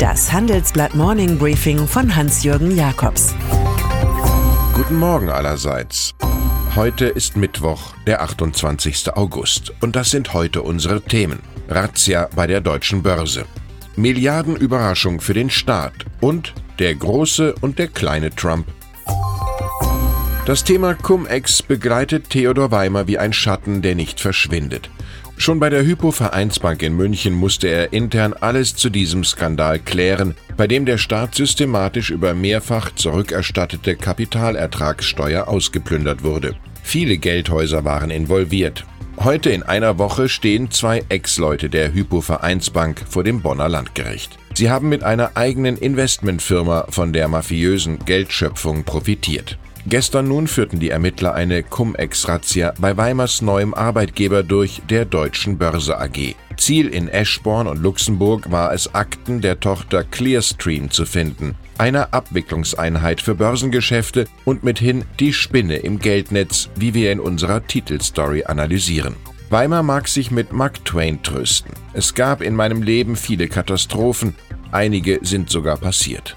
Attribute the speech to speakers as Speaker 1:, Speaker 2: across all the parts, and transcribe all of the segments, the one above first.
Speaker 1: Das Handelsblatt Morning Briefing von Hans-Jürgen Jakobs.
Speaker 2: Guten Morgen allerseits. Heute ist Mittwoch, der 28. August. Und das sind heute unsere Themen. Razzia bei der deutschen Börse. Milliardenüberraschung für den Staat. Und der große und der kleine Trump. Das Thema Cum-Ex begleitet Theodor Weimer wie ein Schatten, der nicht verschwindet. Schon bei der Hypo-Vereinsbank in München musste er intern alles zu diesem Skandal klären, bei dem der Staat systematisch über mehrfach zurückerstattete Kapitalertragssteuer ausgeplündert wurde. Viele Geldhäuser waren involviert. Heute in einer Woche stehen zwei Ex-Leute der Hypo-Vereinsbank vor dem Bonner Landgericht. Sie haben mit einer eigenen Investmentfirma von der mafiösen Geldschöpfung profitiert. Gestern nun führten die Ermittler eine Cum-Ex-Razzia bei Weimars neuem Arbeitgeber durch, der Deutschen Börse AG. Ziel in Eschborn und Luxemburg war es, Akten der Tochter Clearstream zu finden, einer Abwicklungseinheit für Börsengeschäfte und mithin die Spinne im Geldnetz, wie wir in unserer Titelstory analysieren. Weimar mag sich mit Mark Twain trösten. Es gab in meinem Leben viele Katastrophen, einige sind sogar passiert.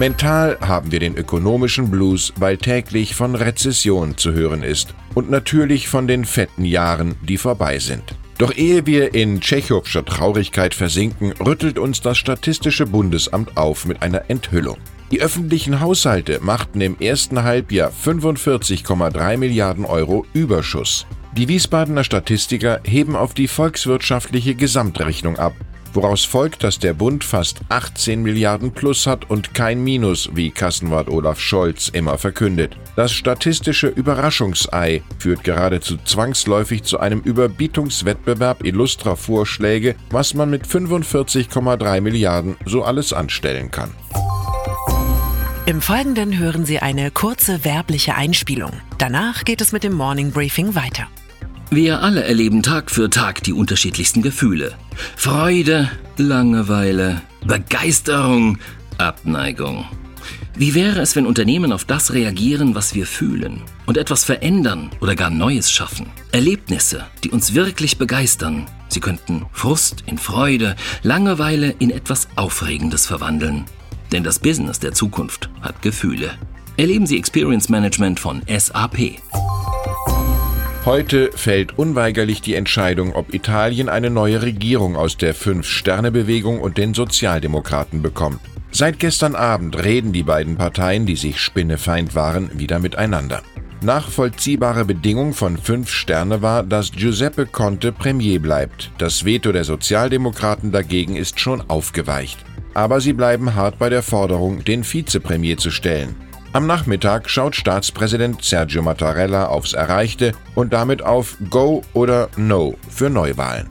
Speaker 2: Mental haben wir den ökonomischen Blues, weil täglich von Rezession zu hören ist und natürlich von den fetten Jahren, die vorbei sind. Doch ehe wir in Tschechowscher Traurigkeit versinken, rüttelt uns das Statistische Bundesamt auf mit einer Enthüllung. Die öffentlichen Haushalte machten im ersten Halbjahr 45,3 Milliarden Euro Überschuss. Die Wiesbadener Statistiker heben auf die volkswirtschaftliche Gesamtrechnung ab, woraus folgt, dass der Bund fast 18 Milliarden plus hat und kein Minus, wie Kassenwart Olaf Scholz immer verkündet. Das statistische Überraschungsei führt geradezu zwangsläufig zu einem Überbietungswettbewerb illustrer Vorschläge, was man mit 45,3 Milliarden so alles anstellen kann.
Speaker 1: Im Folgenden hören Sie eine kurze werbliche Einspielung. Danach geht es mit dem Morning Briefing weiter.
Speaker 3: Wir alle erleben Tag für Tag die unterschiedlichsten Gefühle. Freude, Langeweile, Begeisterung, Abneigung. Wie wäre es, wenn Unternehmen auf das reagieren, was wir fühlen und etwas verändern oder gar Neues schaffen? Erlebnisse, die uns wirklich begeistern. Sie könnten Frust in Freude, Langeweile in etwas Aufregendes verwandeln. Denn das Business der Zukunft hat Gefühle. Erleben Sie Experience Management von SAP.
Speaker 2: Heute fällt unweigerlich die Entscheidung, ob Italien eine neue Regierung aus der Fünf-Sterne-Bewegung und den Sozialdemokraten bekommt. Seit gestern Abend reden die beiden Parteien, die sich Spinnefeind waren, wieder miteinander. Nachvollziehbare Bedingung von Fünf Sterne war, dass Giuseppe Conte Premier bleibt. Das Veto der Sozialdemokraten dagegen ist schon aufgeweicht. Aber sie bleiben hart bei der Forderung, den Vizepremier zu stellen. Am Nachmittag schaut Staatspräsident Sergio Mattarella aufs Erreichte und damit auf Go oder No für Neuwahlen.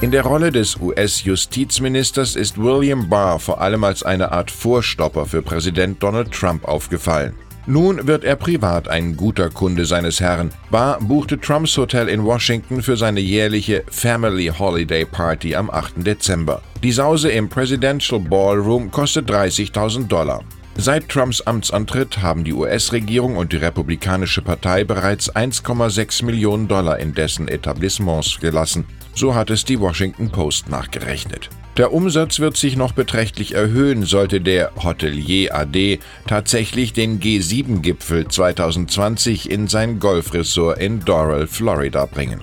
Speaker 2: In der Rolle des US-Justizministers ist William Barr vor allem als eine Art Vorstopper für Präsident Donald Trump aufgefallen. Nun wird er privat ein guter Kunde seines Herrn. Barr buchte Trumps Hotel in Washington für seine jährliche Family Holiday Party am 8. Dezember. Die Sause im Presidential Ballroom kostet 30.000 Dollar. Seit Trumps Amtsantritt haben die US-Regierung und die Republikanische Partei bereits 1,6 Millionen Dollar in dessen Etablissements gelassen, so hat es die Washington Post nachgerechnet. Der Umsatz wird sich noch beträchtlich erhöhen, sollte der Hotelier AD tatsächlich den G7-Gipfel 2020 in sein Golfressort in Doral, Florida bringen.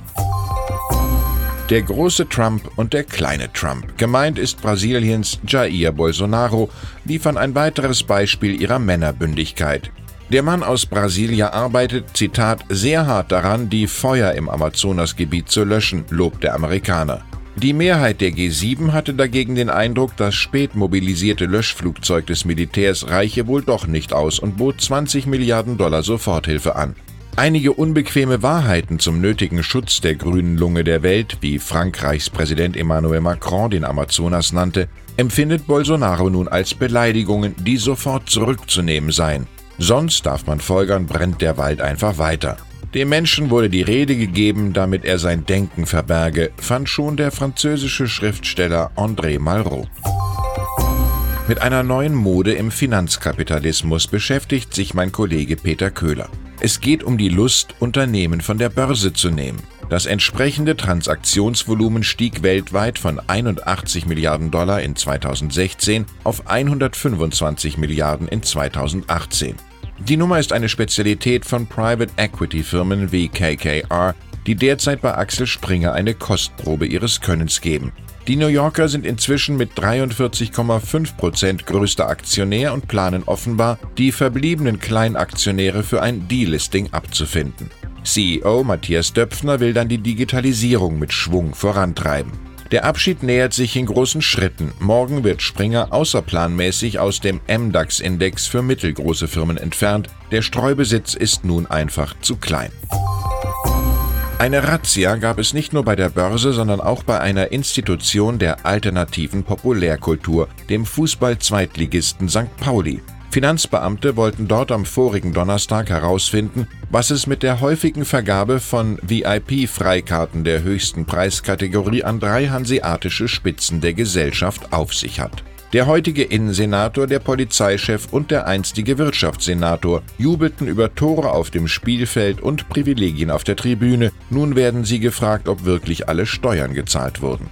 Speaker 2: Der große Trump und der kleine Trump. Gemeint ist Brasiliens Jair Bolsonaro, liefern ein weiteres Beispiel ihrer Männerbündigkeit. Der Mann aus Brasilia arbeitet, Zitat, sehr hart daran, die Feuer im Amazonasgebiet zu löschen, lobt der Amerikaner. Die Mehrheit der G7 hatte dagegen den Eindruck, das spät mobilisierte Löschflugzeug des Militärs reiche wohl doch nicht aus und bot 20 Milliarden Dollar Soforthilfe an. Einige unbequeme Wahrheiten zum nötigen Schutz der grünen Lunge der Welt, wie Frankreichs Präsident Emmanuel Macron den Amazonas nannte, empfindet Bolsonaro nun als Beleidigungen, die sofort zurückzunehmen seien. Sonst darf man folgern, brennt der Wald einfach weiter. Dem Menschen wurde die Rede gegeben, damit er sein Denken verberge, fand schon der französische Schriftsteller André Malraux. Mit einer neuen Mode im Finanzkapitalismus beschäftigt sich mein Kollege Peter Köhler. Es geht um die Lust, Unternehmen von der Börse zu nehmen. Das entsprechende Transaktionsvolumen stieg weltweit von 81 Milliarden Dollar in 2016 auf 125 Milliarden in 2018. Die Nummer ist eine Spezialität von Private Equity Firmen wie KKR, die derzeit bei Axel Springer eine Kostprobe ihres Könnens geben. Die New Yorker sind inzwischen mit 43,5 Prozent größter Aktionär und planen offenbar, die verbliebenen Kleinaktionäre für ein Delisting abzufinden. CEO Matthias Döpfner will dann die Digitalisierung mit Schwung vorantreiben. Der Abschied nähert sich in großen Schritten. Morgen wird Springer außerplanmäßig aus dem MDAX-Index für mittelgroße Firmen entfernt. Der Streubesitz ist nun einfach zu klein. Eine Razzia gab es nicht nur bei der Börse, sondern auch bei einer Institution der alternativen Populärkultur, dem Fußball-Zweitligisten St. Pauli. Finanzbeamte wollten dort am vorigen Donnerstag herausfinden, was es mit der häufigen Vergabe von VIP-Freikarten der höchsten Preiskategorie an drei hanseatische Spitzen der Gesellschaft auf sich hat. Der heutige Innensenator, der Polizeichef und der einstige Wirtschaftssenator jubelten über Tore auf dem Spielfeld und Privilegien auf der Tribüne. Nun werden sie gefragt, ob wirklich alle Steuern gezahlt wurden.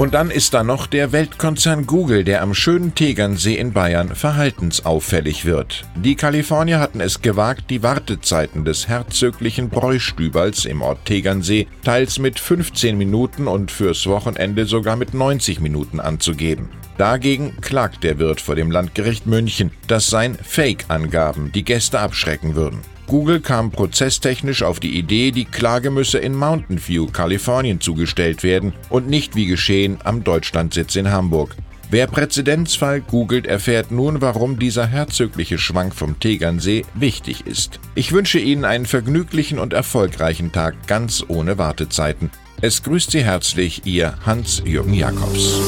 Speaker 2: Und dann ist da noch der Weltkonzern Google, der am schönen Tegernsee in Bayern verhaltensauffällig wird. Die Kalifornier hatten es gewagt, die Wartezeiten des herzöglichen Bräustüberls im Ort Tegernsee teils mit 15 Minuten und fürs Wochenende sogar mit 90 Minuten anzugeben. Dagegen klagt der Wirt vor dem Landgericht München, dass sein Fake-Angaben die Gäste abschrecken würden. Google kam prozesstechnisch auf die Idee, die Klage müsse in Mountain View, Kalifornien zugestellt werden und nicht wie geschehen am Deutschlandsitz in Hamburg. Wer Präzedenzfall googelt, erfährt nun, warum dieser herzögliche Schwank vom Tegernsee wichtig ist. Ich wünsche Ihnen einen vergnüglichen und erfolgreichen Tag ganz ohne Wartezeiten. Es grüßt Sie herzlich Ihr Hans-Jürgen Jakobs.